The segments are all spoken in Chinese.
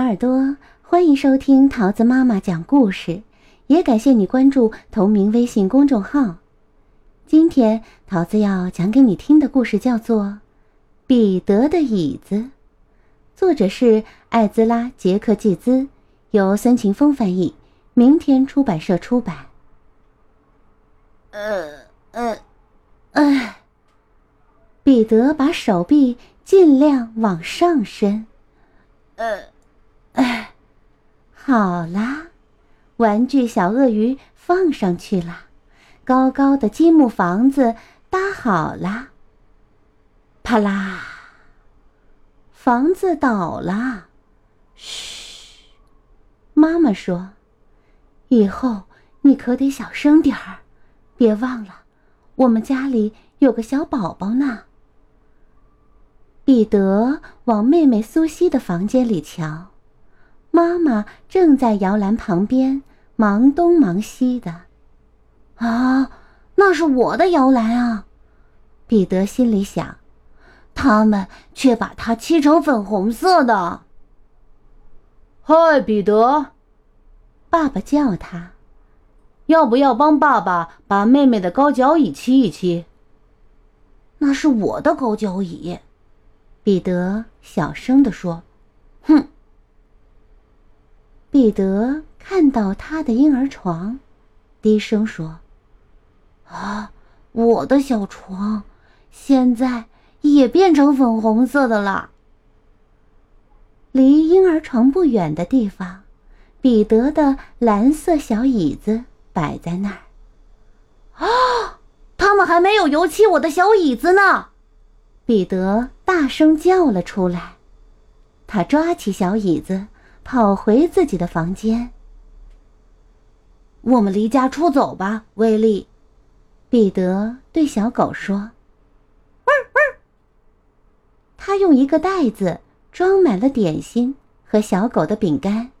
小耳朵，欢迎收听桃子妈妈讲故事，也感谢你关注同名微信公众号。今天桃子要讲给你听的故事叫做《彼得的椅子》，作者是艾兹拉·杰克季兹，由孙晴风翻译，明天出版社出版。呃呃，哎，彼得把手臂尽量往上伸。呃，好啦，玩具小鳄鱼放上去了，高高的积木房子搭好了。啪啦，房子倒了。嘘，妈妈说：“以后你可得小声点儿，别忘了，我们家里有个小宝宝呢。”彼得往妹妹苏西的房间里瞧，妈妈正在摇篮旁边忙东忙西的。啊，那是我的摇篮啊！彼得心里想，他们却把它漆成粉红色的。嗨，彼得！爸爸叫他，要不要帮爸爸把妹妹的高脚椅漆一漆？那是我的高脚椅。彼得小声地说：“哼。”彼得看到他的婴儿床，低声说：“啊，我的小床现在也变成粉红色的了。”离婴儿床不远的地方，彼得的蓝色小椅子摆在那儿。啊，他们还没有油漆我的小椅子呢！彼得大声叫了出来，他抓起小椅子，跑回自己的房间。我们离家出走吧，威利。彼得对小狗说：“汪汪。”他用一个袋子装满了点心和小狗的饼干。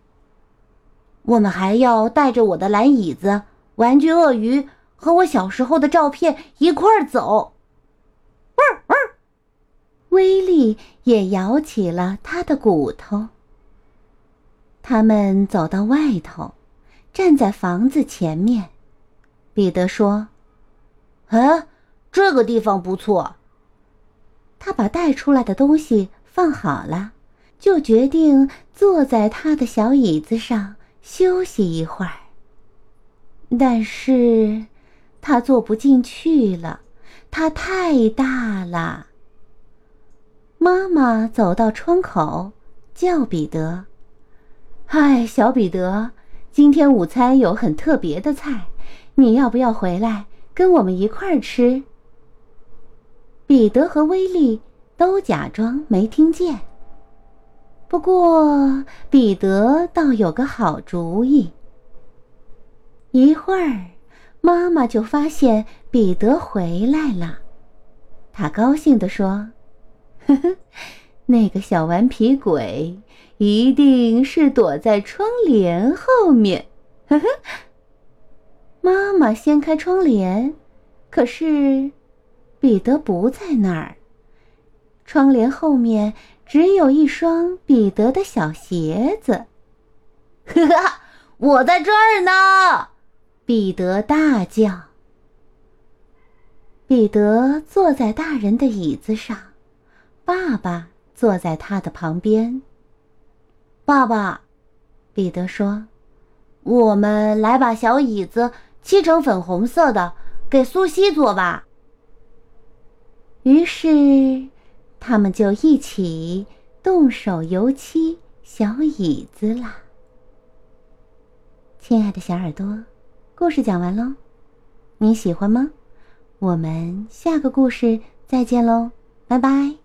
我们还要带着我的蓝椅子、玩具鳄鱼和我小时候的照片一块儿走。汪汪。威力也摇起了他的骨头。他们走到外头，站在房子前面。彼得说：“哎，这个地方不错。”他把带出来的东西放好了，就决定坐在他的小椅子上休息一会儿。但是，他坐不进去了，他太大了。妈妈走到窗口，叫彼得：“嗨，小彼得，今天午餐有很特别的菜，你要不要回来跟我们一块儿吃？”彼得和威利都假装没听见。不过，彼得倒有个好主意。一会儿，妈妈就发现彼得回来了，她高兴地说。呵呵，那个小顽皮鬼一定是躲在窗帘后面。呵呵，妈妈掀开窗帘，可是彼得不在那儿。窗帘后面只有一双彼得的小鞋子。呵呵，我在这儿呢！彼得大叫。彼得坐在大人的椅子上。爸爸坐在他的旁边。爸爸，彼得说：“我们来把小椅子漆成粉红色的，给苏西坐吧。”于是，他们就一起动手油漆小椅子啦。亲爱的小耳朵，故事讲完喽，你喜欢吗？我们下个故事再见喽，拜拜。